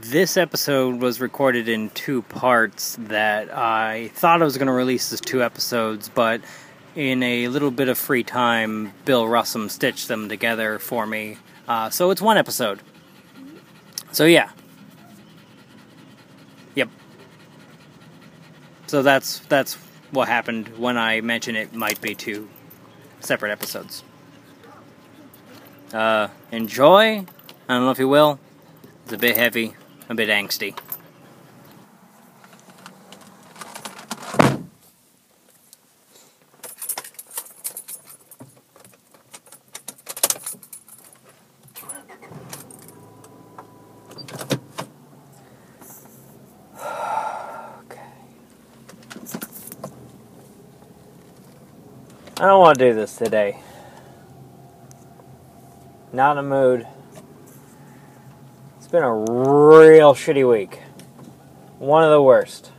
this episode was recorded in two parts that I thought I was going to release as two episodes, but in a little bit of free time, Bill Russum stitched them together for me. Uh, so it's one episode. So yeah. Yep. So that's that's what happened when I mentioned it might be two separate episodes. Uh, enjoy. I don't know if you will. It's a bit heavy, a bit angsty. I don't want to do this today. Not in a mood. Been a real shitty week. One of the worst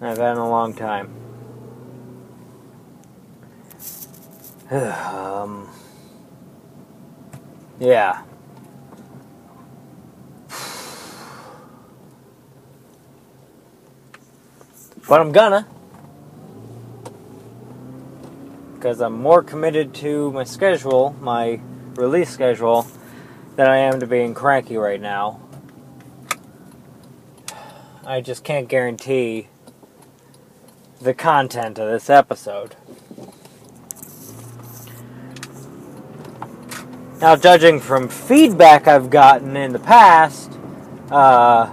I've had in a long time. um, yeah. But I'm gonna because I'm more committed to my schedule, my release schedule, than I am to being cranky right now. I just can't guarantee the content of this episode. Now, judging from feedback I've gotten in the past, uh,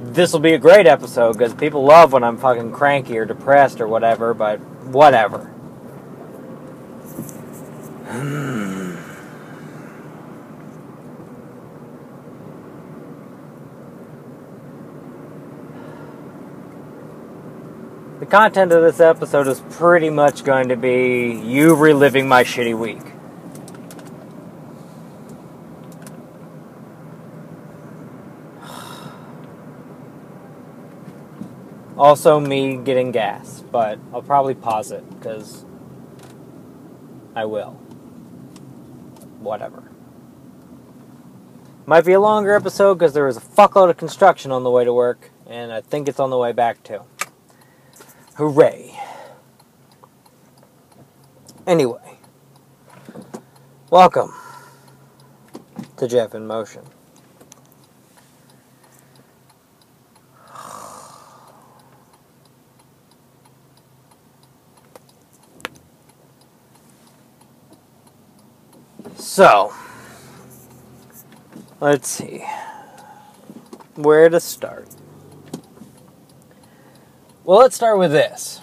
this will be a great episode because people love when I'm fucking cranky or depressed or whatever, but whatever. The content of this episode is pretty much going to be you reliving my shitty week. Also, me getting gas, but I'll probably pause it because I will. Whatever. Might be a longer episode because there was a fuckload of construction on the way to work, and I think it's on the way back too. Hooray. Anyway, welcome to Jeff in Motion. So, let's see where to start. Well, let's start with this.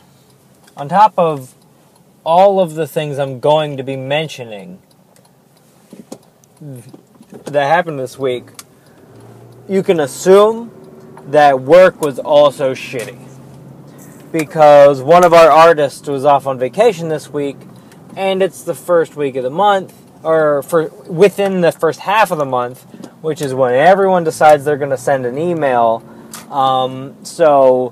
On top of all of the things I'm going to be mentioning that happened this week, you can assume that work was also shitty. Because one of our artists was off on vacation this week, and it's the first week of the month, or for within the first half of the month, which is when everyone decides they're going to send an email. Um, so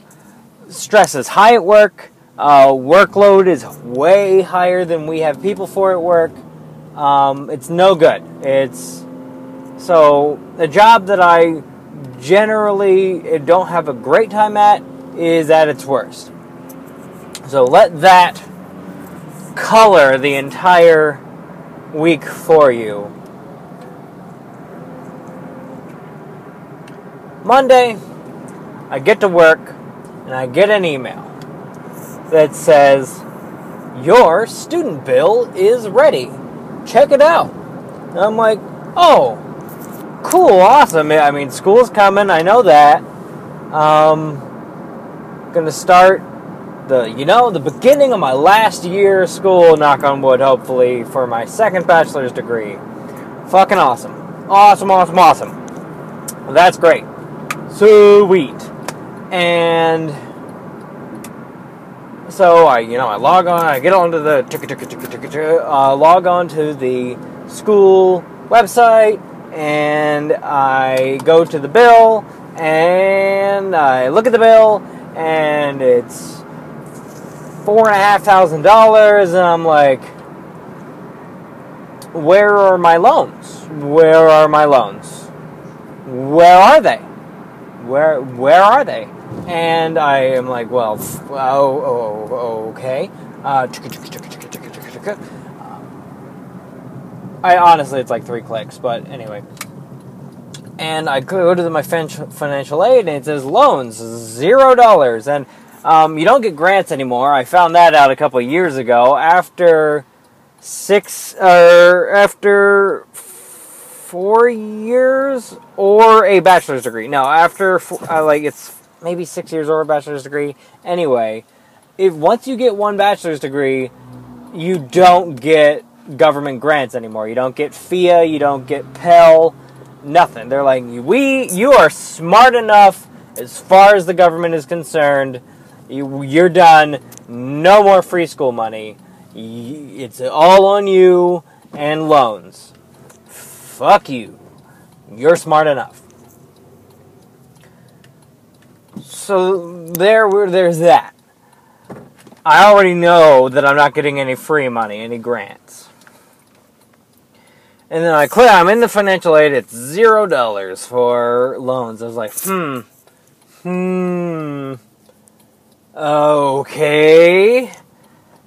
stress is high at work. Uh, workload is way higher than we have people for at work. Um, it's no good. It's so the job that I generally don't have a great time at is at its worst. So let that color the entire week for you. Monday, I get to work and I get an email that says, Your student bill is ready. Check it out. And I'm like, Oh, cool, awesome. I mean, school's coming, I know that. Um, gonna start the you know the beginning of my last year of school knock on wood hopefully for my second bachelor's degree fucking awesome awesome awesome awesome that's great sweet and so I, you know, I log on, I get onto the uh, log on to the school website, and I go to the bill, and I look at the bill, and it's four and a half thousand dollars, and I'm like, where are my loans? Where are my loans? where are they? Where where are they? And I am like, well, oh, oh, okay. Uh, I honestly, it's like three clicks, but anyway. And I go to my financial aid, and it says loans zero dollars, and um, you don't get grants anymore. I found that out a couple years ago. After six, or uh, after four years, or a bachelor's degree. No, after uh, like it's maybe six years or a bachelor's degree. Anyway, if once you get one bachelor's degree, you don't get government grants anymore. You don't get FIA, you don't get Pell, nothing. They're like, we, you are smart enough as far as the government is concerned. You, you're done. No more free school money. It's all on you and loans. Fuck you. You're smart enough. So there, there's that. I already know that I'm not getting any free money, any grants. And then I click, I'm in the financial aid, it's zero dollars for loans. I was like, hmm, hmm, okay,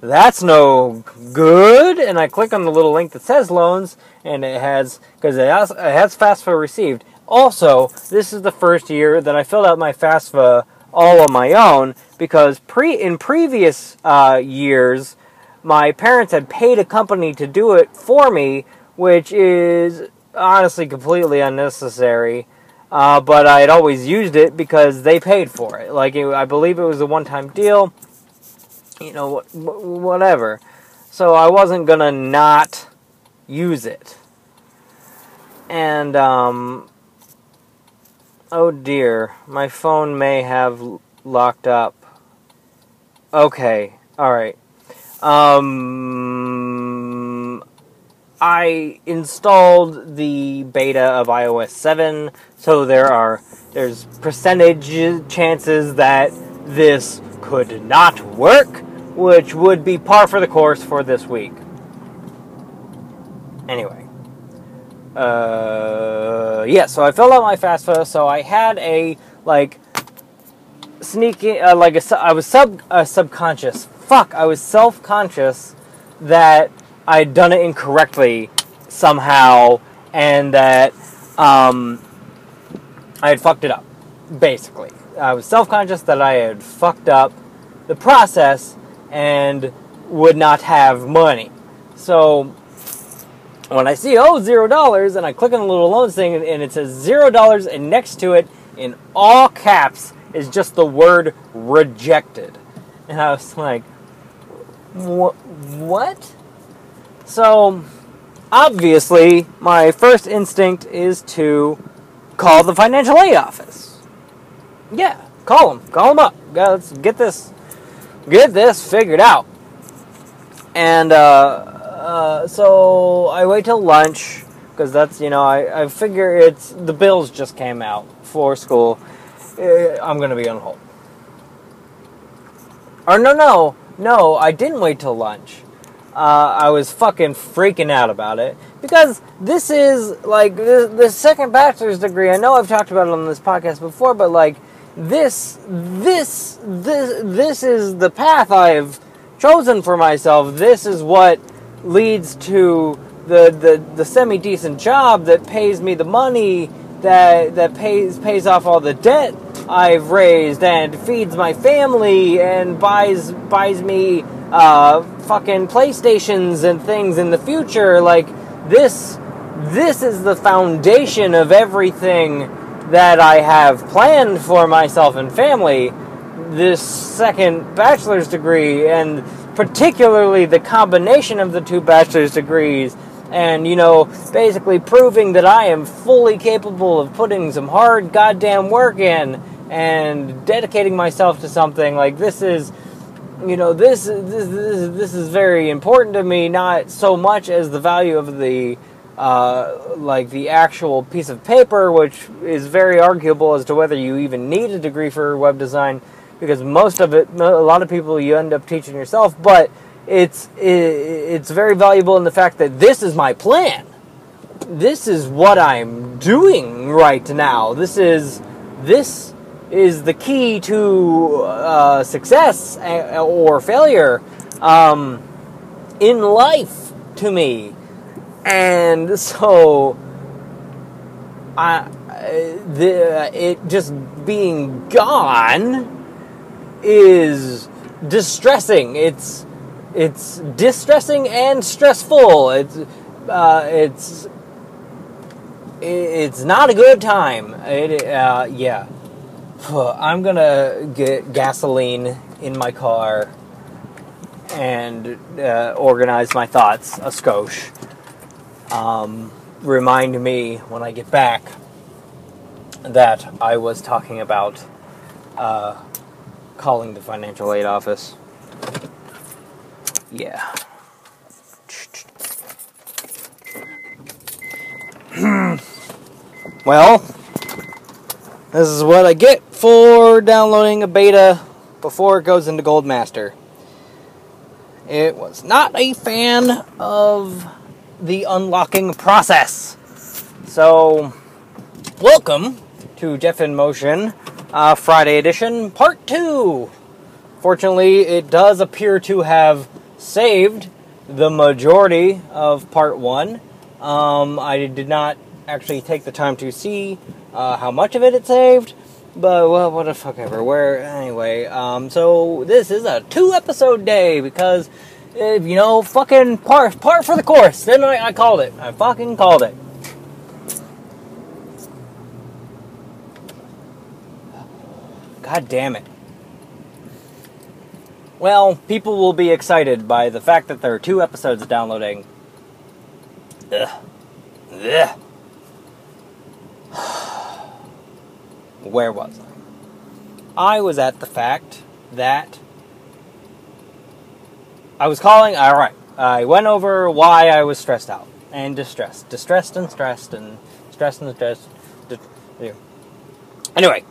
that's no good. And I click on the little link that says loans, and it has, because it has, it has FAFSA received. Also, this is the first year that I filled out my FAFSA all on my own because pre in previous uh, years, my parents had paid a company to do it for me, which is honestly completely unnecessary. Uh, but I had always used it because they paid for it. Like it, I believe it was a one-time deal. You know, whatever. So I wasn't gonna not use it. And um, Oh dear, my phone may have locked up. Okay, alright. Um, I installed the beta of iOS 7, so there are there's percentage chances that this could not work, which would be par for the course for this week. Anyway uh, yeah, so I filled out my FAFSA. So I had a like sneaking, uh, like a, I was sub uh, subconscious. Fuck, I was self conscious that I'd done it incorrectly somehow, and that um, I had fucked it up. Basically, I was self conscious that I had fucked up the process and would not have money. So when I see, oh, zero dollars, and I click on the little loans thing, and it says zero dollars, and next to it, in all caps, is just the word rejected. And I was like, what? So, obviously, my first instinct is to call the financial aid office. Yeah, call them. Call them up. Let's get this, get this figured out. And, uh, uh, so I wait till lunch because that's you know I, I figure it's the bills just came out for school. Uh, I'm gonna be on hold. Or no no no I didn't wait till lunch. Uh, I was fucking freaking out about it because this is like the, the second bachelor's degree. I know I've talked about it on this podcast before, but like this this this this is the path I've chosen for myself. This is what leads to the, the, the semi decent job that pays me the money that that pays pays off all the debt I've raised and feeds my family and buys buys me uh, fucking PlayStations and things in the future. Like this this is the foundation of everything that I have planned for myself and family. This second bachelor's degree and particularly the combination of the two bachelor's degrees and you know basically proving that I am fully capable of putting some hard goddamn work in and dedicating myself to something like this is you know this this this, this is very important to me not so much as the value of the uh, like the actual piece of paper which is very arguable as to whether you even need a degree for web design because most of it, a lot of people you end up teaching yourself, but it's it's very valuable in the fact that this is my plan. this is what I'm doing right now. This is this is the key to uh, success uh, or failure um, in life to me, and so I the it just being gone is distressing. It's it's distressing and stressful. It's uh, it's it's not a good time. It, uh, yeah, I'm gonna get gasoline in my car and uh, organize my thoughts a skosh. Um, remind me when I get back that I was talking about uh, calling the financial aid office. Yeah. well, this is what I get for downloading a beta before it goes into Gold Master. It was not a fan of the unlocking process. So, welcome to Jeff in Motion uh, Friday edition, part two. Fortunately, it does appear to have saved the majority of part one. Um, I did not actually take the time to see uh, how much of it it saved, but well, what the fuck ever. Where anyway? Um, so this is a two episode day because Uh, you know, fucking part part for the course. Then I, I called it. I fucking called it. God damn it. Well, people will be excited by the fact that there are two episodes downloading. Ugh. Ugh. Where was I? I was at the fact that I was calling. All right, I went over why I was stressed out and distressed, distressed and stressed, and stressed and stressed. Anyway,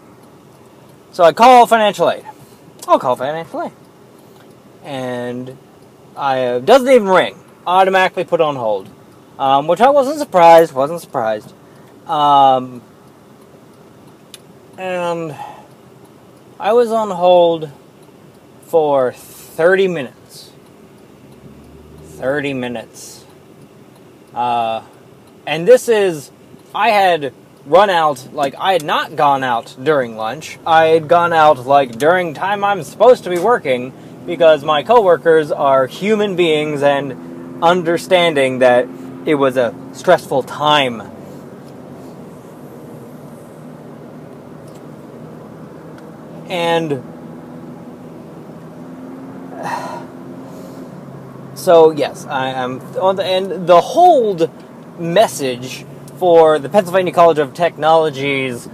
so I call financial aid. I'll call financial aid and I uh, doesn't even ring. Automatically put on hold, um, which I wasn't surprised. Wasn't surprised. Um, and I was on hold for 30 minutes. 30 minutes. Uh, and this is, I had run out, like, I had not gone out during lunch. I had gone out, like, during time I'm supposed to be working because my coworkers are human beings and understanding that it was a stressful time. And so, yes, I am on the and the hold message for the Pennsylvania College of Technology's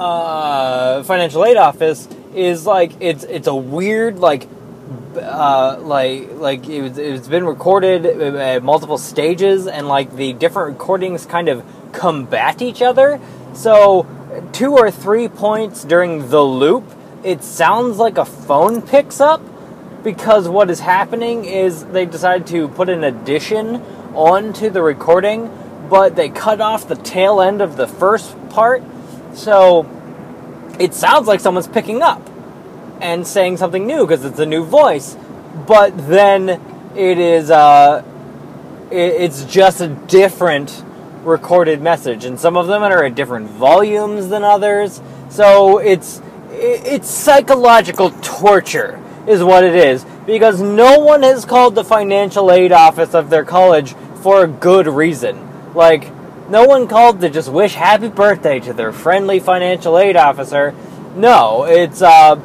uh, financial aid office is like it's it's a weird like uh, like like it was, it's been recorded at multiple stages and like the different recordings kind of combat each other. So two or three points during the loop it sounds like a phone picks up because what is happening is they decided to put an addition onto the recording but they cut off the tail end of the first part so it sounds like someone's picking up and saying something new because it's a new voice, but then it is uh, it, it's just a different recorded message, and some of them are at different volumes than others. So it's it's psychological torture, is what it is, because no one has called the financial aid office of their college for a good reason. Like no one called to just wish happy birthday to their friendly financial aid officer. No, it's uh,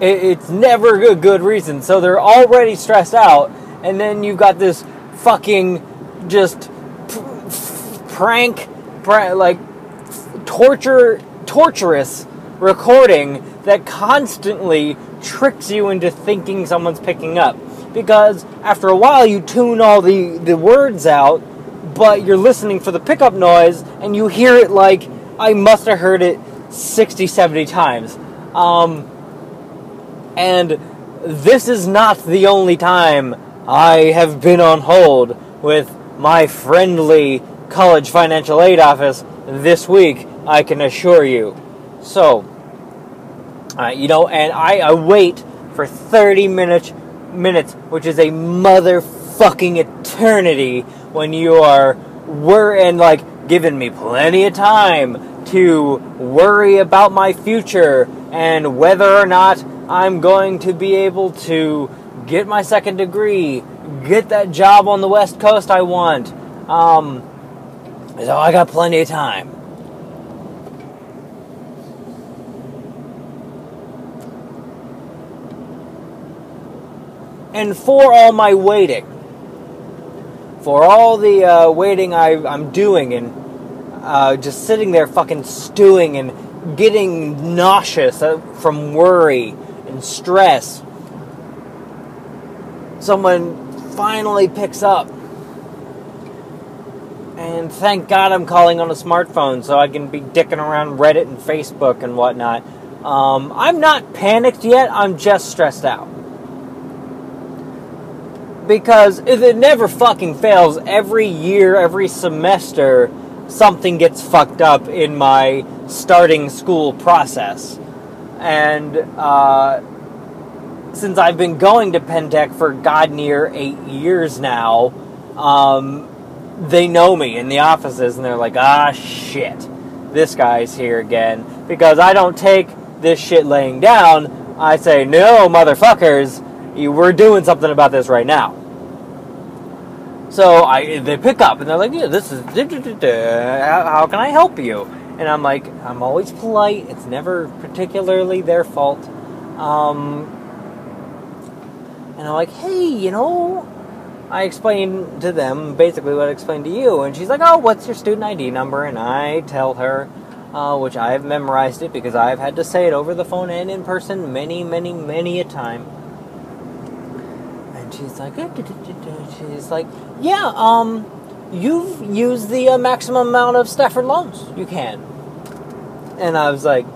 it, it's never a good reason. So they're already stressed out, and then you've got this fucking just prank, prank like torture, torturous recording that constantly tricks you into thinking someone's picking up. Because after a while, you tune all the, the words out but you're listening for the pickup noise and you hear it like I must have heard it 60, 70 times. Um, and this is not the only time I have been on hold with my friendly college financial aid office this week, I can assure you. So, uh, you know, and I, wait for 30 minutes, minutes, which is a motherfucking eternity when you are were and like giving me plenty of time to worry about my future and whether or not I'm going to be able to get my second degree, get that job on the West Coast I want. Um, so I got plenty of time. And for all my waiting, for all the uh, waiting I, am doing and uh, just sitting there fucking stewing and getting nauseous uh, from worry and stress, someone finally picks up. And thank God I'm calling on a smartphone so I can be dicking around Reddit and Facebook and whatnot. Um, I'm not panicked yet, I'm just stressed out because it never fucking fails. Every year, every semester, something gets fucked up in my starting school process. And uh, since I've been going to Penn Tech for god near eight years now, um, they know me in the offices and they're like, ah, shit, this guy's here again. Because I don't take this shit laying down. I say, no, motherfuckers, we're doing something about this right now. So I they pick up and they're like, yeah, this is how can I help you? And I'm like, I'm always polite. It's never particularly their fault. Um, and I'm like, hey, you know, I explain to them basically what I explained to you, and she's like, oh, what's your student ID number? And I tell her, uh, which I've memorized it because I've had to say it over the phone and in person many, many, many a time she's like, she's like, yeah, um, you've used the uh, maximum amount of Stafford loans you can. And I was like,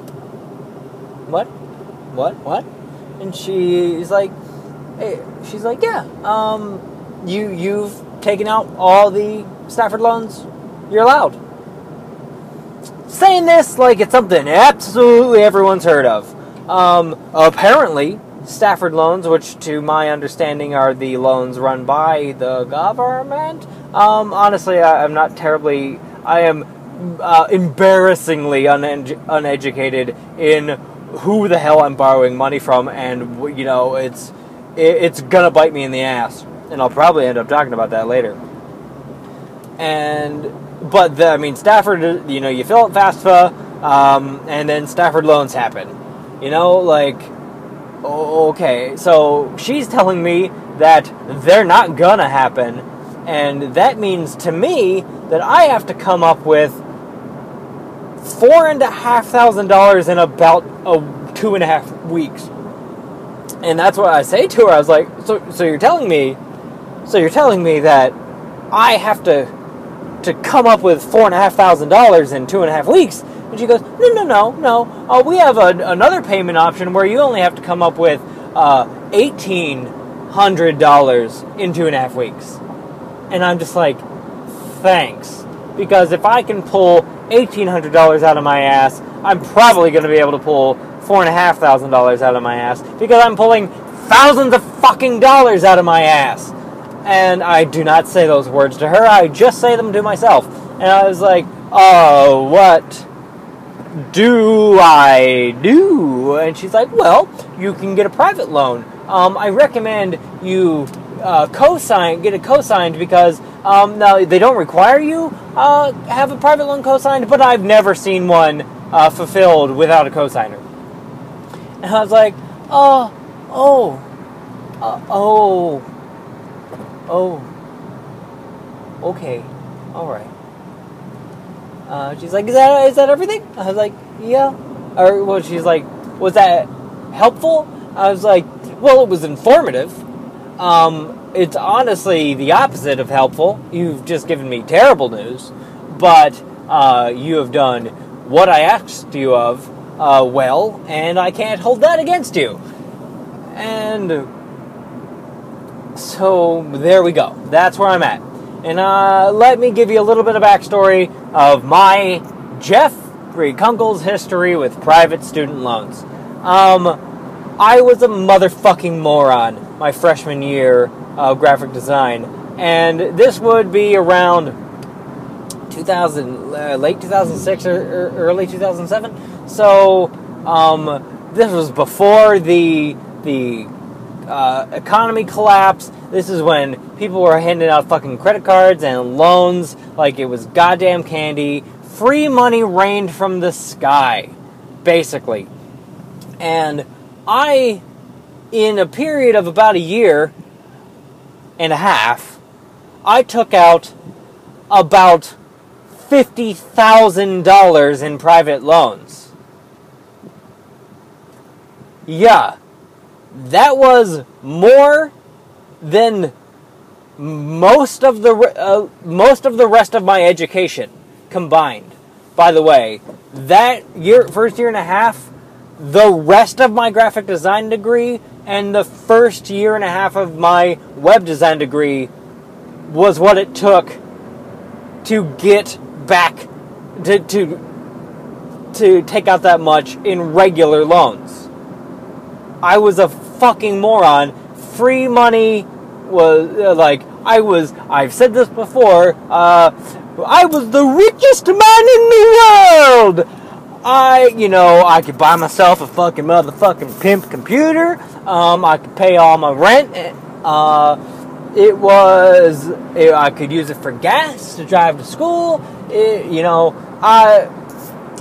what? What? What? And she's like, hey, she's like, yeah, um, you you've taken out all the Stafford loans you're allowed. Saying this like it's something absolutely everyone's heard of. Um, apparently, Stafford loans, which to my understanding are the loans run by the government. Um, honestly, I, am not terribly. I am uh, embarrassingly une- uneducated in who the hell I'm borrowing money from, and you know, it's it, it's gonna bite me in the ass, and I'll probably end up talking about that later. And but the, I mean, Stafford, you know, you fill up FAFSA, um, and then Stafford loans happen. You know, like okay, so she's telling me that they're not gonna happen, and that means to me that I have to come up with four and a half thousand dollars in about a two and a half weeks. And that's what I say to her. I was like, so, so you're telling me, so you're telling me that I have to to come up with four and a half thousand dollars in two and a half weeks and she goes, no, no, no, no. Uh, we have a, another payment option where you only have to come up with uh, $1,800 in two and a half weeks. And I'm just like, thanks. Because if I can pull $1,800 out of my ass, I'm probably going to be able to pull $4,500 out of my ass because I'm pulling thousands of fucking dollars out of my ass. And I do not say those words to her, I just say them to myself. And I was like, oh, what? Do I do? And she's like, well, you can get a private loan. Um, I recommend you uh, co-sign, get it co-signed because um, now they don't require you uh, have a private loan co-signed, but I've never seen one uh, fulfilled without a co-signer. And I was like, oh, oh, uh, oh, oh, okay, all right. Uh, she's like, "Is that is that everything?" I was like, "Yeah." Or well, she's like, "Was that helpful?" I was like, "Well, it was informative." Um, it's honestly the opposite of helpful. You've just given me terrible news, but uh, you have done what I asked you of uh, well, and I can't hold that against you. And so there we go. That's where I'm at. And uh, let me give you a little bit of backstory of my Jeffrey Kunkel's history with private student loans. Um, I was a motherfucking moron my freshman year of graphic design, and this would be around 2000, uh, late 2006 or, or, early 2007. So um, this was before the the uh, economy collapse. This is when people were handing out fucking credit cards and loans like it was goddamn candy. Free money rained from the sky, basically. And I, in a period of about a year and a half, I took out about $50,000 in private loans. Yeah, that was more than most of the uh, most of the rest of my education combined. By the way, that year first year and a half the rest of my graphic design degree and the first year and a half of my web design degree was what it took to get back to to to take out that much in regular loans. I was a fucking moron. Free money was uh, like I was. I've said this before. Uh, I was the richest man in the world. I, you know, I could buy myself a fucking motherfucking pimp computer. Um, I could pay all my rent. Uh, it was, it, I could use it for gas to drive to school. It, you know, I,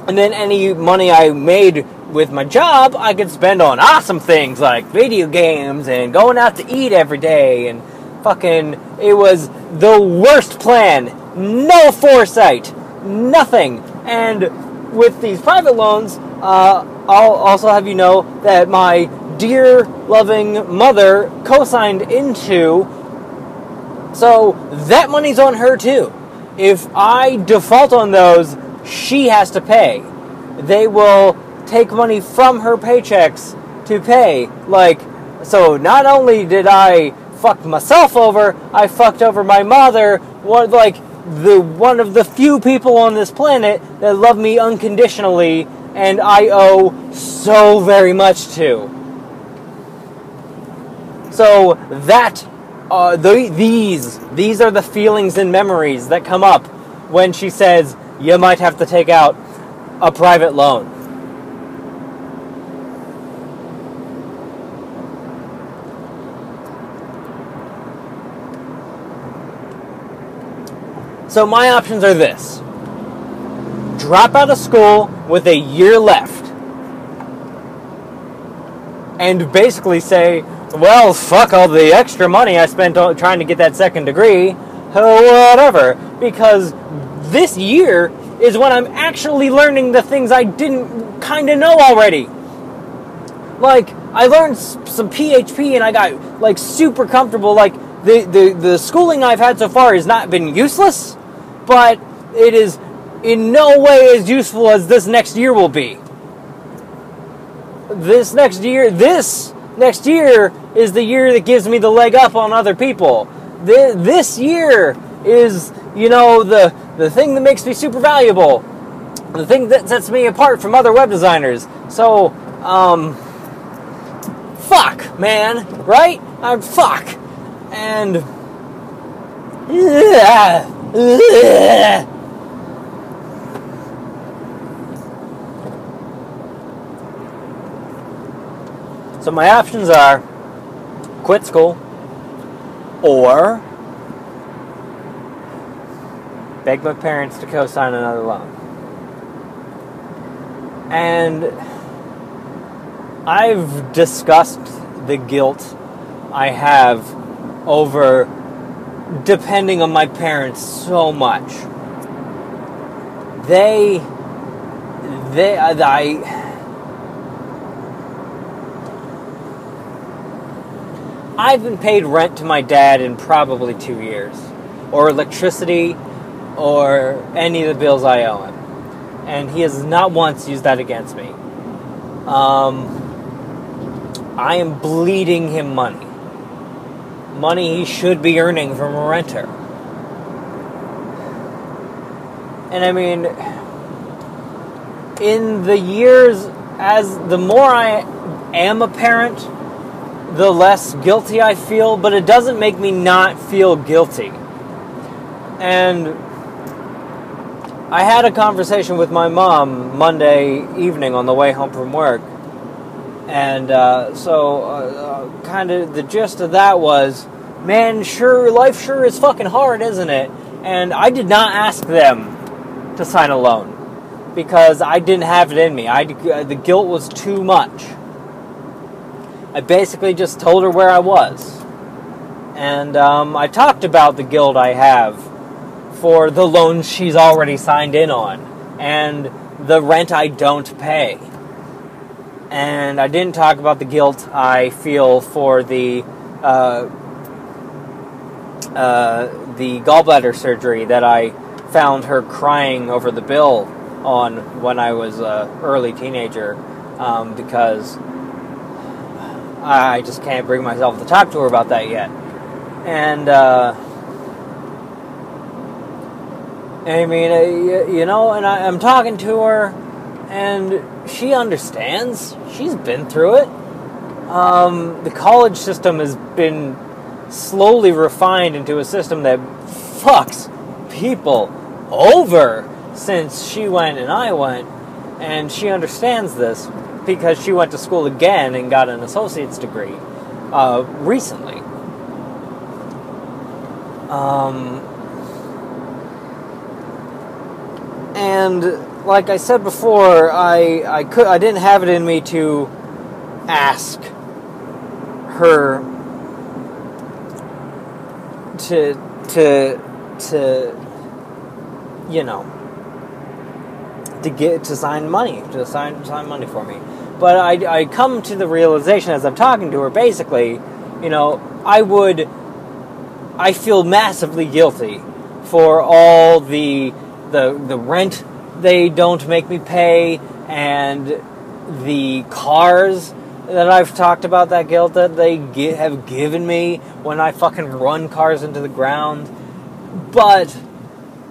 and then any money I made with my job, I could spend on awesome things like video games and going out to eat every day and fucking, it was the worst plan. No foresight. Nothing. And with these private loans, uh, I'll also have you know that my dear loving mother co signed into. So that money's on her too. If I default on those, she has to pay. They will take money from her paychecks to pay. Like, so not only did I fuck myself over, I fucked over my mother. What, like, the one of the few people on this planet that love me unconditionally and I owe so very much to. So that uh, the, these these are the feelings and memories that come up when she says you might have to take out a private loan. So my options are this. Drop out of school with a year left. And basically say, well, fuck all the extra money I spent trying to get that second degree, whatever, because this year is when I'm actually learning the things I didn't kind of know already. Like, I learned some PHP and I got like super comfortable. Like, the, the, the schooling I've had so far has not been useless but it is in no way as useful as this next year will be. This next year, this next year is the year that gives me the leg up on other people. This year is, you know, the the thing that makes me super valuable. The thing that sets me apart from other web designers. So, um, fuck, man, right? I'm fuck, and yeah. So my options are quit school or beg my parents to co-sign another loan. And I've discussed the guilt I have over depending on my parents so much. They, they, I. I haven't paid rent to my dad in probably two years, or electricity, or any of the bills I owe him, and he has not once used that against me. Um, I am bleeding him money money he should be earning from a renter. And I mean, in the years as the more I am a parent, the less guilty I feel, but it doesn't make me not feel guilty. And I had a conversation with my mom Monday evening on the way home from work. And uh, so, uh, uh, kind of the gist of that was man, sure, life sure is fucking hard, isn't it? And I did not ask them to sign a loan because I didn't have it in me. I, the guilt was too much. I basically just told her where I was. And um, I talked about the guilt I have for the loans she's already signed in on and the rent I don't pay. And I didn't talk about the guilt I feel for the uh, uh, the gallbladder surgery that I found her crying over the bill on when I was an early teenager um, because I just can't bring myself to talk to her about that yet. And, uh, I mean, uh, you know, and I, I'm talking to her, and she understands. She's been through it. Um, the college system has been slowly refined into a system that fucks people over since she went and I went, and she understands this because she went to school again and got an associate's degree uh, recently. Um, and like I said before, I I could I didn't have it in me to ask her to to to you know to get to sign money to sign sign money for me. But I, I come to the realization as I'm talking to her, basically, you know, I would, I feel massively guilty for all the the the rent they don't make me pay and the cars that I've talked about that guilt that they have given me when I fucking run cars into the ground. But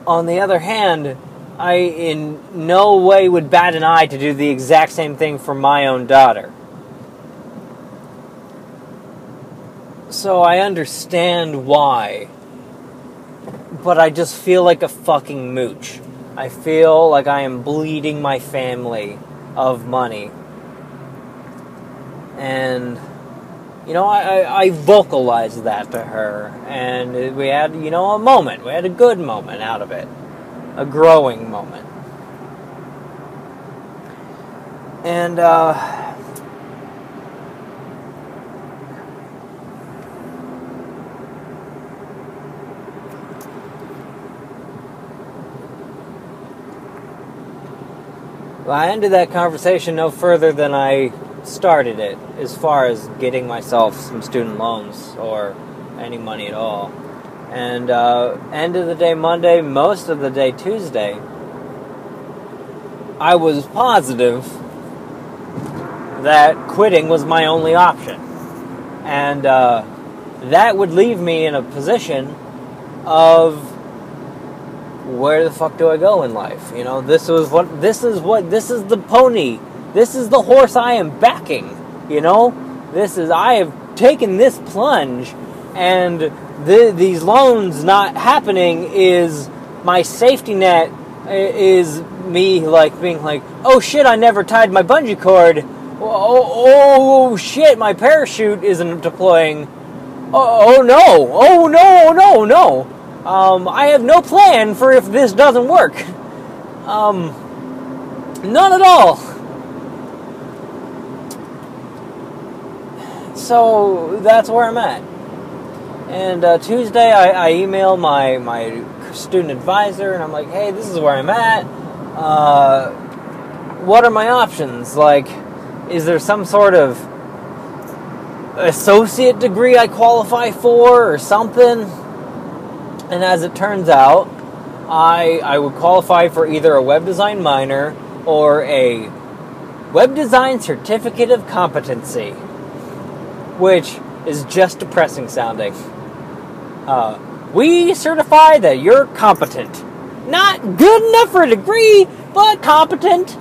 on the other hand, I in no way would bat an eye to do the exact same thing for my own daughter. So I understand why. But I just feel like a fucking mooch. I feel like I am bleeding my family of money. And, you know, I, I, I vocalized that to her. And we had, you know, a moment. We had a good moment out of it a growing moment. And uh, well, I ended that conversation no further than I started it, as far as getting myself some student loans or any money at all. And uh, end of the day Monday, most of the day Tuesday, I was positive that quitting was my only option. And uh, that would leave me in a position of where the fuck do I go in life? You know, this was what this is what this is the pony. This is the horse I am backing. You know, this is I have taken this plunge and the, these loans not happening is my safety net is me like being like oh shit i never tied my bungee cord oh, oh, oh shit my parachute isn't deploying oh, oh no oh no oh no no um, i have no plan for if this doesn't work um, none at all so that's where i'm at and uh, Tuesday, I, I emailed my my student advisor, and I'm like, "Hey, this is where I'm at. Uh, what are my options? Like, is there some sort of associate degree I qualify for, or something?" And as it turns out, I I would qualify for either a web design minor or a web design certificate of competency, which is just depressing sounding. Uh, we certify that you're competent. Not good enough for a degree, but competent.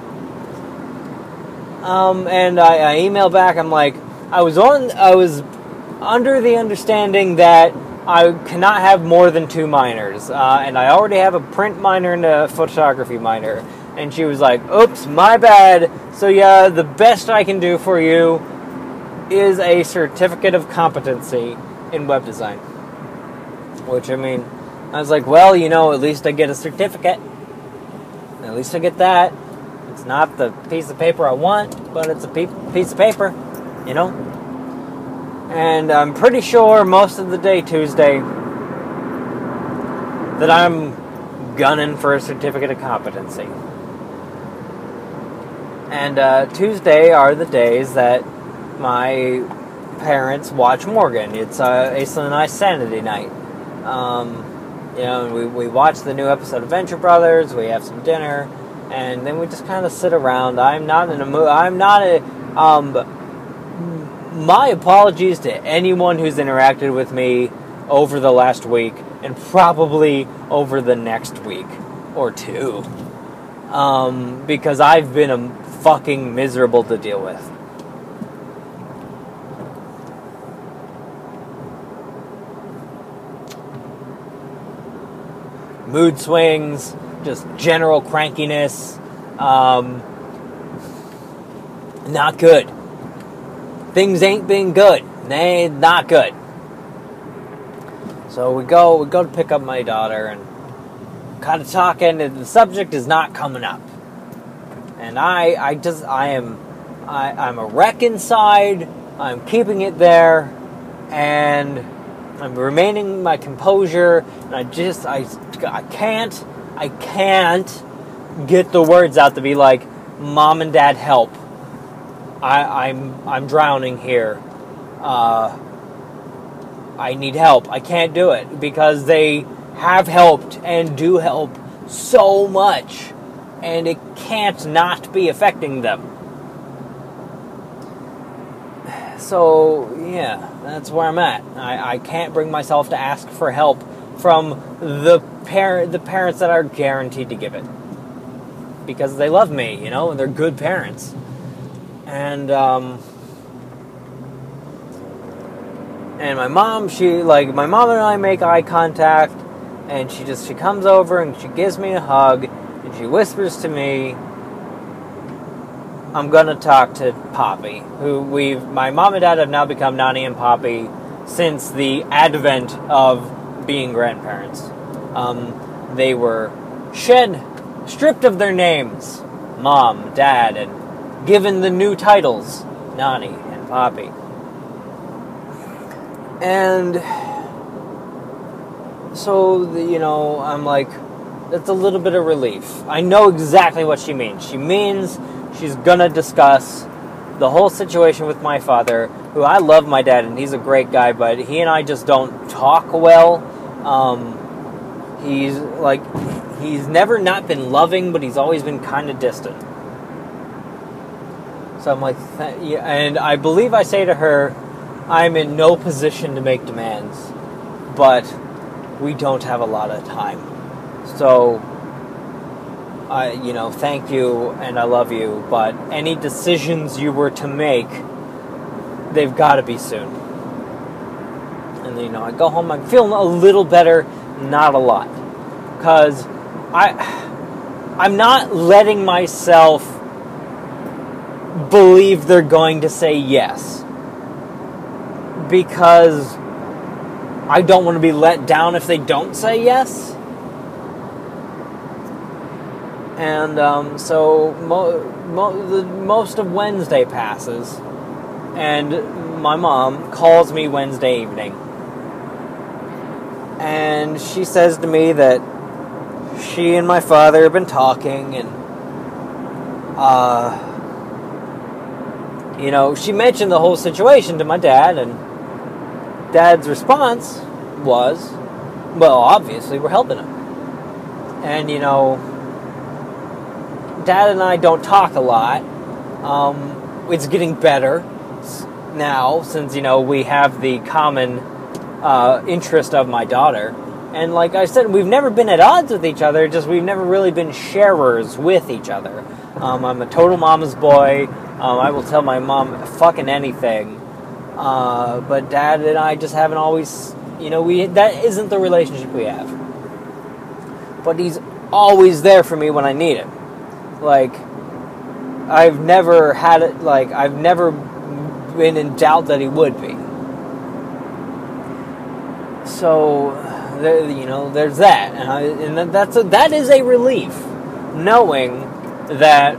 Um, and I, I email back. I'm like, I was on. I was under the understanding that I cannot have more than two minors, uh, and I already have a print minor and a photography minor. And she was like, "Oops, my bad." So yeah, the best I can do for you is a certificate of competency in web design. Which I mean, I was like, well, you know, at least I get a certificate. At least I get that. It's not the piece of paper I want, but it's a piece of paper, you know? And I'm pretty sure most of the day Tuesday that I'm gunning for a certificate of competency. And uh, Tuesday are the days that my parents watch Morgan. It's uh, Aisling and I Sanity Night. Um, you know, we, we watch the new episode of Venture Brothers, we have some dinner, and then we just kind of sit around. I'm not in a mood, I'm not a, um, my apologies to anyone who's interacted with me over the last week, and probably over the next week or two. Um, because I've been a fucking miserable to deal with. mood swings, just general crankiness. Um, not good. Things ain't been good. They not good. So we go we go to pick up my daughter and kind of talking and the subject is not coming up. And I I just I am I, I'm a wreck inside. I'm keeping it there and I'm remaining my composure, and I just I I can't I can't get the words out to be like, "Mom and Dad, help! I, I'm I'm drowning here. Uh, I need help. I can't do it because they have helped and do help so much, and it can't not be affecting them." So yeah, that's where I'm at. I, I can't bring myself to ask for help from the parent the parents that are guaranteed to give it because they love me, you know, and they're good parents. And um, and my mom, she like my mom and I make eye contact, and she just she comes over and she gives me a hug, and she whispers to me, I'm gonna talk to Poppy, who we've my mom and dad have now become Nani and Poppy since the advent of being grandparents. Um, they were shed, stripped of their names, mom, dad, and given the new titles, Nani and Poppy. And so, the, you know, I'm like, that's a little bit of relief. I know exactly what she means. She means she's gonna discuss the whole situation with my father, who I love my dad and he's a great guy, but he and I just don't talk well. Um, he's like, he's never not been loving, but he's always been kind of distant. So I'm like, yeah, and I believe I say to her, I'm in no position to make demands, but we don't have a lot of time. So I, you know, thank you and I love you, but any decisions you were to make, they've got to be soon. And you know, I go home, I'm feeling a little better, not a lot, because I, I'm not letting myself believe they're going to say yes, because I don't want to be let down if they don't say yes. And um, so mo- mo- the, most of Wednesday passes, and my mom calls me Wednesday evening, and she says to me that she and my father have been talking, and uh, you know, she mentioned the whole situation to my dad, and dad's response was, "Well, obviously we're helping him," and you know Dad and I don't talk a lot. Um, it's getting better now since you know we have the common uh, interest of my daughter. And like I said, we've never been at odds with each other. Just we've never really been sharers with each other. Um, I'm a total mama's boy. Um, I will tell my mom fucking anything. Uh, but dad and I just haven't always, you know, we that isn't the relationship we have. But he's always there for me when I need it. Like I've never had it. Like I've never been in doubt that he would be. So, there, you know, there's that, and, I, and that's a, that is a relief, knowing that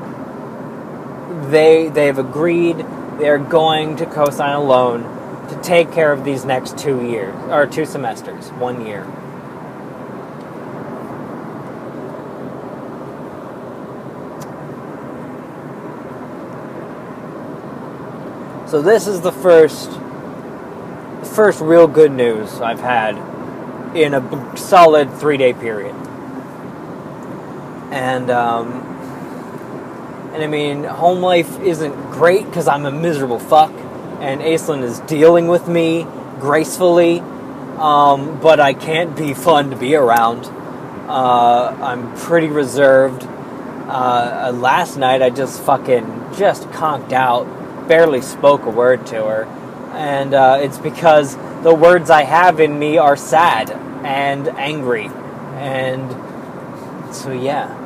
they they have agreed they're going to co-sign a loan to take care of these next two years or two semesters, one year. So this is the first the first real good news I've had in a solid three day period. And um, and I mean, home life isn't great because I'm a miserable fuck, and Aislinn is dealing with me gracefully, um, but I can't be fun to be around. Uh, I'm pretty reserved. Uh, last night I just fucking just conked out, barely spoke a word to her, and uh, it's because the words I have in me are sad and angry, and so yeah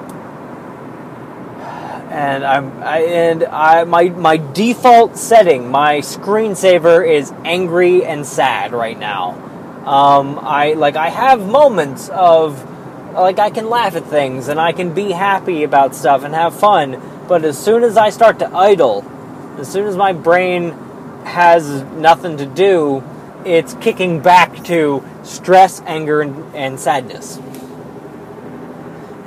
and I'm I, and I my my default setting, my screensaver is angry and sad right now. Um, I like I have moments of like I can laugh at things and I can be happy about stuff and have fun, but as soon as I start to idle, as soon as my brain has nothing to do, it's kicking back to stress, anger, and, and sadness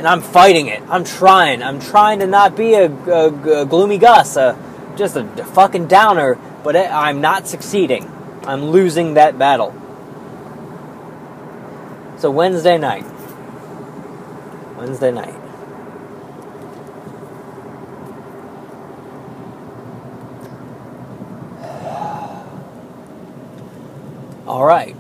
and I'm fighting it. I'm trying. I'm trying to not be a, a, a gloomy Gus, a, just a, a fucking downer, but it, I'm not succeeding. I'm losing that battle. So Wednesday night. Wednesday night. All right.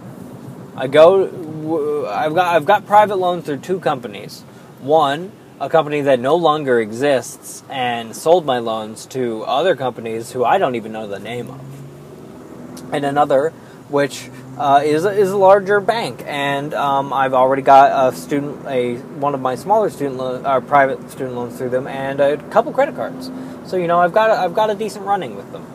I go. I've got. I've got private loans through two companies. One, a company that no longer exists and sold my loans to other companies who I don't even know the name of. And another, which uh, is, is a larger bank, and um, I've already got a student, a one of my smaller student lo- uh, private student loans through them, and a couple credit cards. So you know, I've got a, I've got a decent running with them.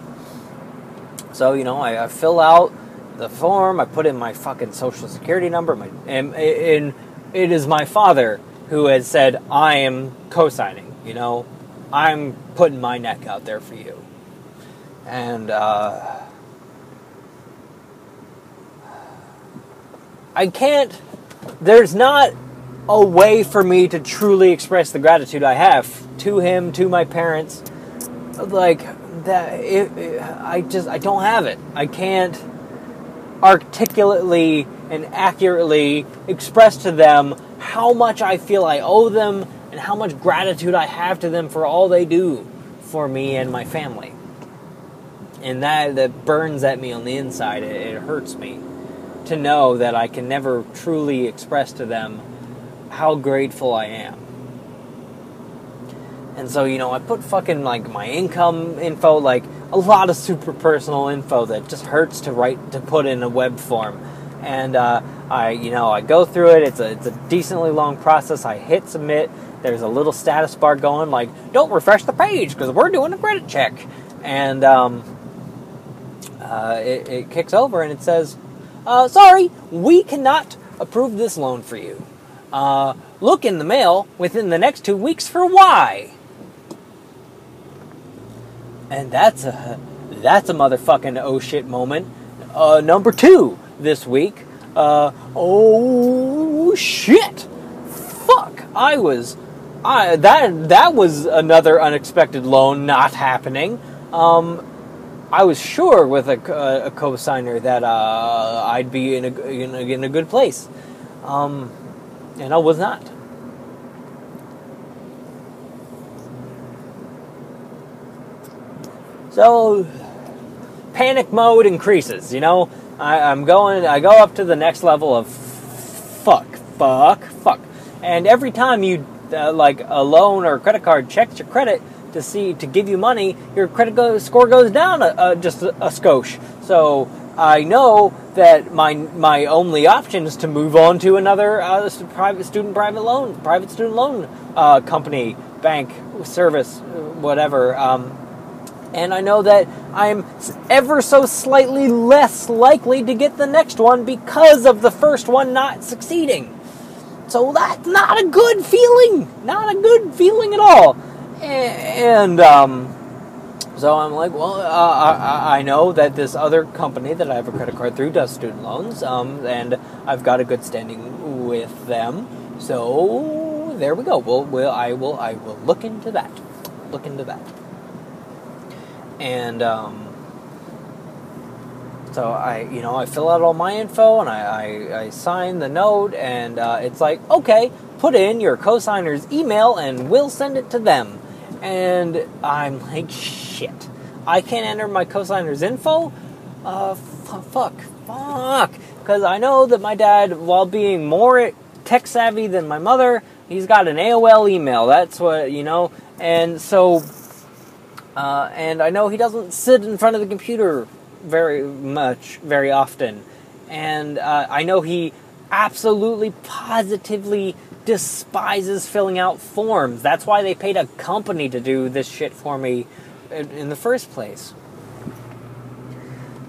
So you know, I, I fill out the form, I put in my fucking social security number, my and, and it is my father who has said, I am co signing, you know, I'm putting my neck out there for you. And uh, I can't, there's not a way for me to truly express the gratitude I have to him, to my parents. Like, that, it, it, I just, I don't have it. I can't articulately and accurately express to them how much I feel I owe them and how much gratitude I have to them for all they do for me and my family. And that, that burns at me on the inside. It, it hurts me to know that I can never truly express to them how grateful I am. And so, you know, I put fucking like my income info, like a lot of super personal info that just hurts to write to put in a web form. And uh, I, you know, I go through it. It's a, it's a decently long process. I hit submit. There's a little status bar going like, don't refresh the page because we're doing a credit check. And um, uh, it, it, kicks over and it says, uh, sorry, we cannot approve this loan for you. Uh, look in the mail within the next two weeks for why. And that's a that's a motherfucking oh shit moment. Uh, number two this week uh, oh shit! Fuck! I was, I that that was another unexpected loan not happening. Um, I was sure with a, a co-signer that uh, I'd be in a, in a, in a good place, um, and I was not. So, panic mode increases. You know, I, I'm going. I go up to the next level of fuck, fuck, fuck, and every time you uh, like a loan or a credit card checks your credit to see to give you money, your credit go, score goes down a, a, just a, a skosh. So I know that my my only option is to move on to another uh, private student private loan private student loan uh, company bank service whatever. Um, and I know that I'm ever so slightly less likely to get the next one because of the first one not succeeding. So that's not a good feeling. Not a good feeling at all. And um, so I'm like, well, uh, I, I, know that this other company that I have a credit card through does student loans, um, and I've got a good standing with them. So there we go. We'll, we'll, I will, I will look into that. Look into that. And um, so I, you know, I fill out all my info and I, I, I sign the note, and uh, it's like, okay, put in your cosigner's email, and we'll send it to them. And I'm like, shit, I can't enter my cosigner's info. Uh, f- fuck, fuck, because I know that my dad, while being more tech savvy than my mother, he's got an AOL email. That's what you know, and so uh, and I know he doesn't sit in front of the computer very much, very often. And uh, I know he absolutely, positively despises filling out forms. That's why they paid a company to do this shit for me in, in the first place.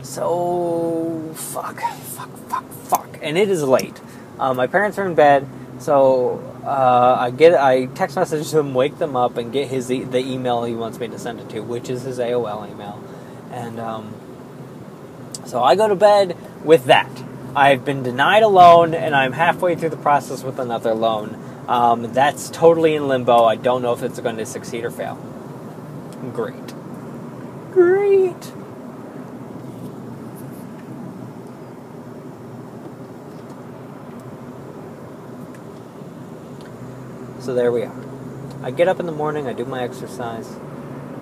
So, fuck, fuck, fuck, fuck. And it is late. Uh, my parents are in bed, so uh, I get I text message to him, wake them up, and get his e- the email he wants me to send it to, which is his AOL email, and um, so I go to bed with that. I've been denied a loan, and I'm halfway through the process with another loan. Um, that's totally in limbo. I don't know if it's going to succeed or fail. Great, great. So there we are. I get up in the morning, I do my exercise,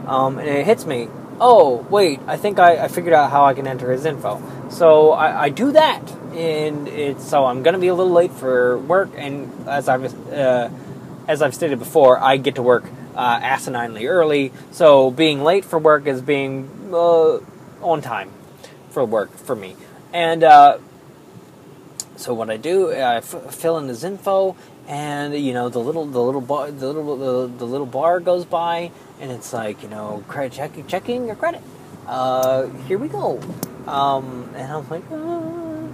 um, and it hits me. Oh, wait, I think I, I, figured out how I can enter his info. So I, I do that, and it's so I'm gonna be a little late for work. And as I've uh, as I've stated before, I get to work uh, asininely early. So being late for work is being uh, on time for work for me. And uh, so what I do, I f- fill in his info, and you know the little the little bar the little the, the little bar goes by and it's like you know credit checking checking your credit. Uh here we go. Um and i'm like oh,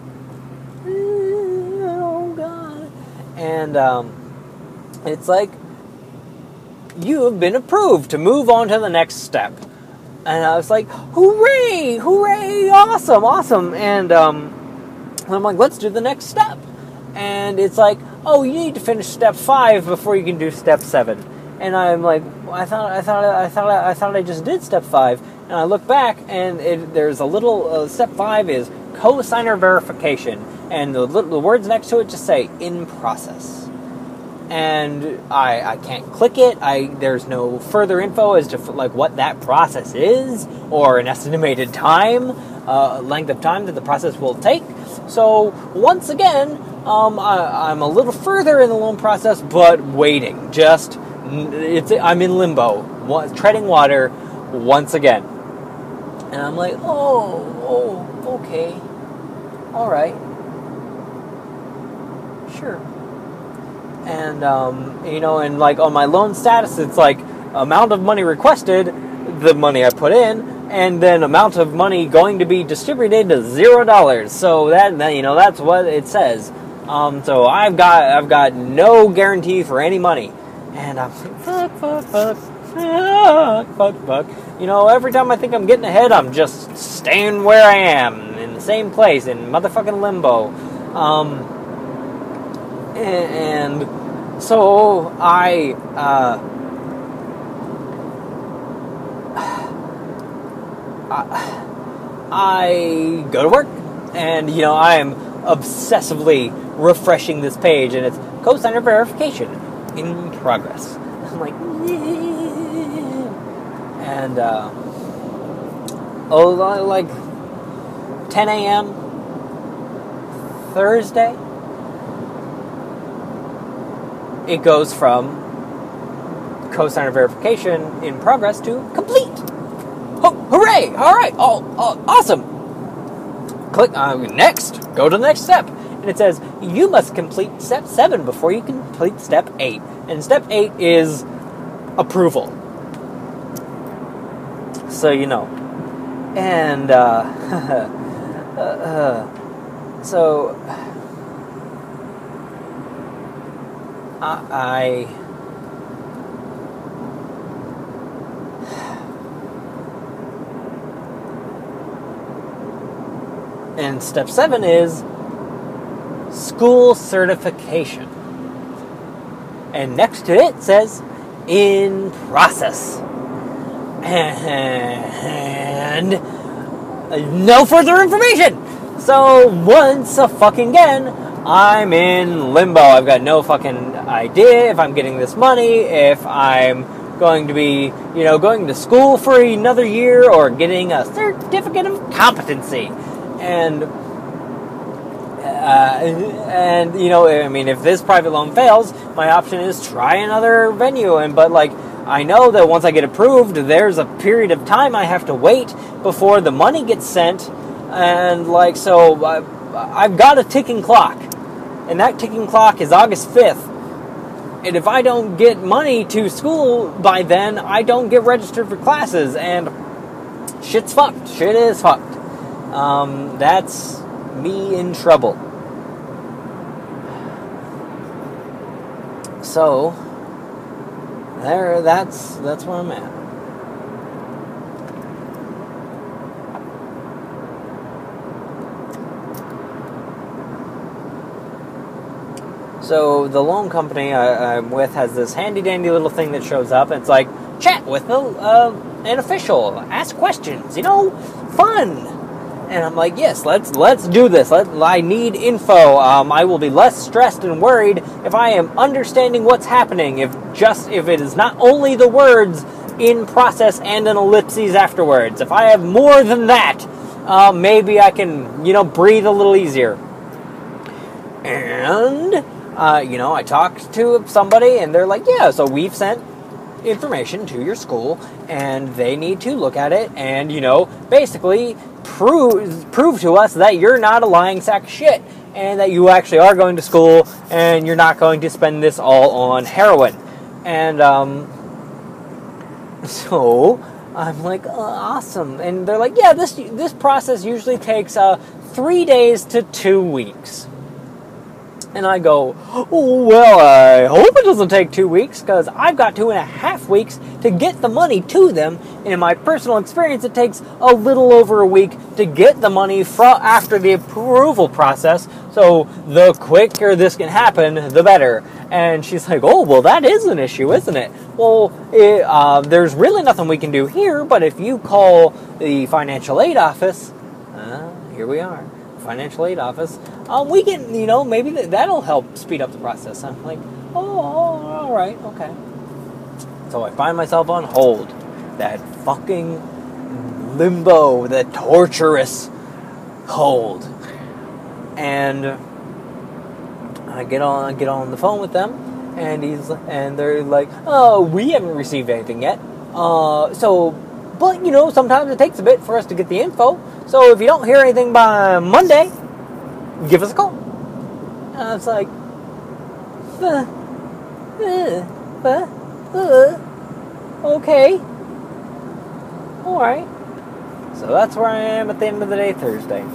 oh god. And um it's like you have been approved to move on to the next step. And i was like hooray hooray awesome awesome. And um i'm like let's do the next step. And it's like oh, you need to finish step five before you can do step seven. And I'm like, I thought, I thought, I thought, I thought I just did step five. And I look back, and it, there's a little uh, step five is co-signer verification, and the, the words next to it just say in process. And I, I can't click it. I there's no further info as to like what that process is or an estimated time, uh, length of time that the process will take. So once again, um, I, am a little further in the loan process, but waiting. Just it's I'm in limbo, treading water once again. And I'm like, oh, oh, okay, all right, sure. And um, you know, and like on my loan status, it's like amount of money requested, the money I put in, and then amount of money going to be distributed to zero dollars. So that you know that's what it says. Um, so I've got I've got no guarantee for any money, and I'm fuck fuck fuck fuck fuck fuck. You know, every time I think I'm getting ahead, I'm just staying where I am in the same place in motherfucking limbo. Um, and, and so I. Uh, I go to work, and you know I am obsessively refreshing this page, and it's cosigner verification in progress. I'm like, and uh, oh, like 10 a.m. Thursday, it goes from cosigner verification in progress to complete. Oh, hooray! All right, oh, oh awesome. Click uh, next. Go to the next step, and it says you must complete step seven before you complete step eight. And step eight is approval. So you know, and uh, uh, so I, I And step seven is school certification. And next to it says in process. And no further information. So once a fucking again, I'm in limbo. I've got no fucking idea if I'm getting this money, if I'm going to be, you know, going to school for another year or getting a certificate of competency and and you know, I mean, if this private loan fails, my option is try another venue. And but like, I know that once I get approved, there's a period of time I have to wait before the money gets sent, and like, so I, I've got a ticking clock, and that ticking clock is August fifth. And if I don't get money to school by then, I don't get registered for classes, and shit's fucked. Shit is fucked um, that's me in trouble. So there that's that's where I'm at. So the loan company I, am with has this handy dandy little thing that shows up. It's like chat with a, uh, an official, ask questions, you know, fun and I'm like, yes, let's let's do this. Let, I need info. Um, I will be less stressed and worried if I am understanding what's happening. If just if it is not only the words in process and an ellipses afterwards. If I have more than that, uh, maybe I can you know breathe a little easier. And uh, you know, I talked to somebody, and they're like, yeah, so we've sent information to your school and they need to look at it and you know basically prove prove to us that you're not a lying sack of shit and that you actually are going to school and you're not going to spend this all on heroin. And um, so I'm like, oh, awesome. And they're like, yeah, this this process usually takes uh, three days to two weeks. And I go, oh, well, I hope it doesn't take two weeks because I've got two and a half weeks to get the money to them. And in my personal experience, it takes a little over a week to get the money from after the approval process. So the quicker this can happen, the better. And she's like, oh, well, that is an issue, isn't it? Well, it, uh, there's really nothing we can do here, but if you call the financial aid office, uh, here we are financial aid office, um, we can, you know, maybe that'll help speed up the process. I'm like, oh, all right, okay. So I find myself on hold. That fucking limbo, that torturous hold. And I get on, get on the phone with them, and he's, and they're like, oh, we haven't received anything yet. Uh, so, but you know, sometimes it takes a bit for us to get the info. So if you don't hear anything by Monday, give us a call. And it's like, uh, uh, uh, okay. Alright. So that's where I am at the end of the day Thursday.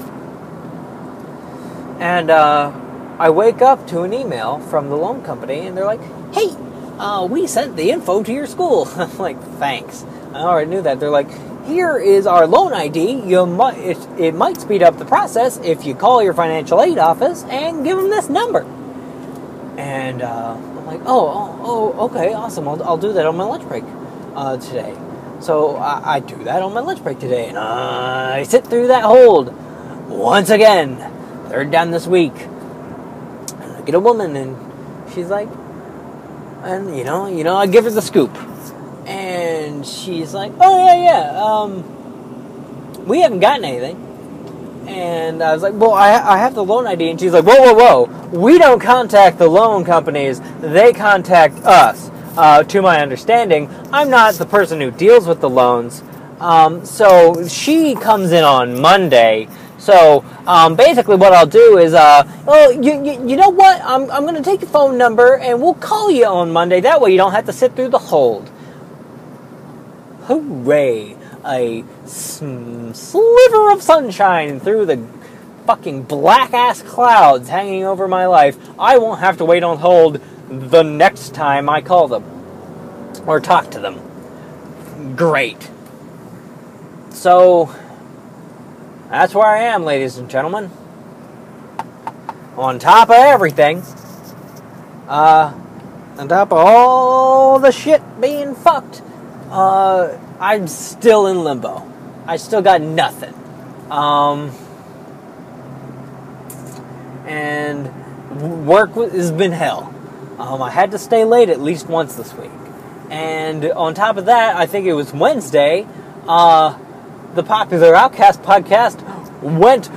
And uh, I wake up to an email from the loan company, and they're like, hey, uh, we sent the info to your school. I'm like, thanks. I already knew that. They're like, here is our loan ID. You might it, it, might speed up the process if you call your financial aid office and give them this number. And uh, I'm like, oh, oh, oh, okay, awesome. I'll, I'll do that on my lunch break uh, today. So I, I, do that on my lunch break today, and I sit through that hold once again, third down this week. I get a woman, and she's like, and you know, you know, I give her the scoop and she's like, "Oh yeah, yeah. Um, we haven't gotten anything." And I was like, well, I, I have the loan ID. And she's like, whoa, whoa, whoa. We don't contact the loan companies, they contact us. Uh, to my understanding, I'm not the person who deals with the loans. Um, so she comes in on Monday. So um, basically, what I'll do is, uh, well, you, you, you know what? I'm, I'm going to take your phone number and we'll call you on Monday. That way, you don't have to sit through the hold. Hooray! A sliver of sunshine through the fucking black ass clouds hanging over my life. I won't have to wait on hold the next time I call them or talk to them. Great. So, that's where I am, ladies and gentlemen. On top of everything, uh, on top of all the shit being fucked, uh, I'm still in limbo. I still got nothing. Um, and work has been hell. Um, I had to stay late at least once this week. And on top of that, I think it was Wednesday, uh, the popular Outcast podcast went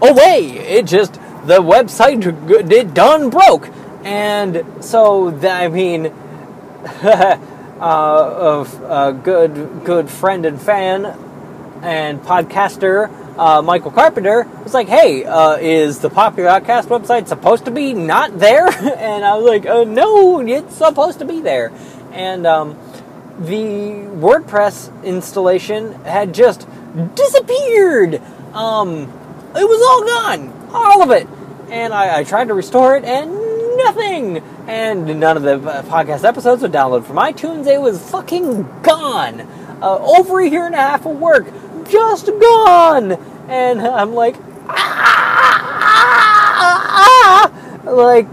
away. It just, the website it done broke. And so, I mean, uh, of a good, good friend and fan and podcaster uh, Michael Carpenter was like, "Hey, uh, is the Popular Outcast website supposed to be not there?" and I was like, uh, "No, it's supposed to be there." And um, the WordPress installation had just disappeared. Um, it was all gone, all of it. And I, I tried to restore it, and nothing. And none of the uh, podcast episodes would download from iTunes. It was fucking gone. Uh, over a year and a half of work just gone. And I'm like, ah, like,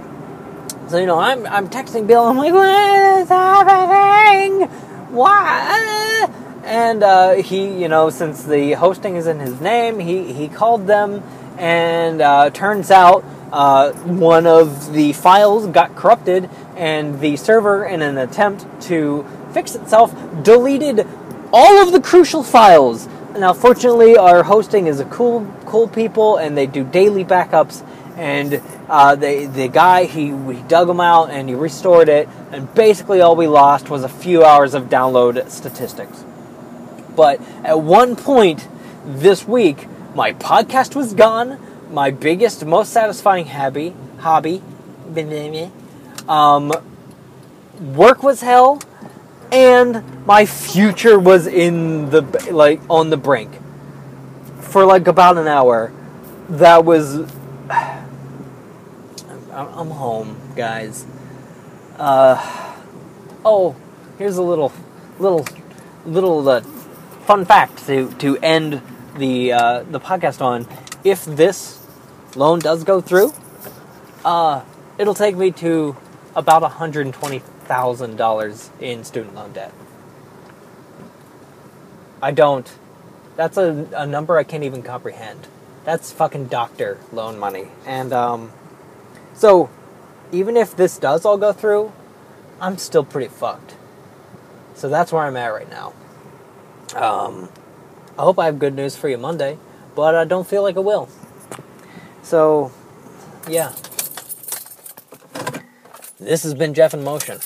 so you know, I'm I'm texting Bill. I'm like, what is happening? Why? And uh, he, you know, since the hosting is in his name, he he called them, and uh, turns out uh, one of the files got corrupted, and the server, in an attempt to fix itself, deleted all of the crucial files now, fortunately, our hosting is a cool, cool people, and they do daily backups. And uh, the guy, he we dug them out and he restored it. And basically, all we lost was a few hours of download statistics. But at one point this week, my podcast was gone. My biggest, most satisfying hobby, hobby, um, work was hell and my future was in the like on the brink for like about an hour. That was I'm home, guys. Uh, oh, here's a little little little uh, fun fact to to end the uh, the podcast on. If this loan does go through, uh, it'll take me to about 120 thousand dollars in student loan debt. I don't. That's a, a number I can't even comprehend. That's fucking doctor loan money. And um, so, even if this does all go through, I'm still pretty fucked. So that's where I'm at right now. Um, I hope I have good news for you Monday, but I don't feel like it will. So, yeah. This has been Jeff in Motion.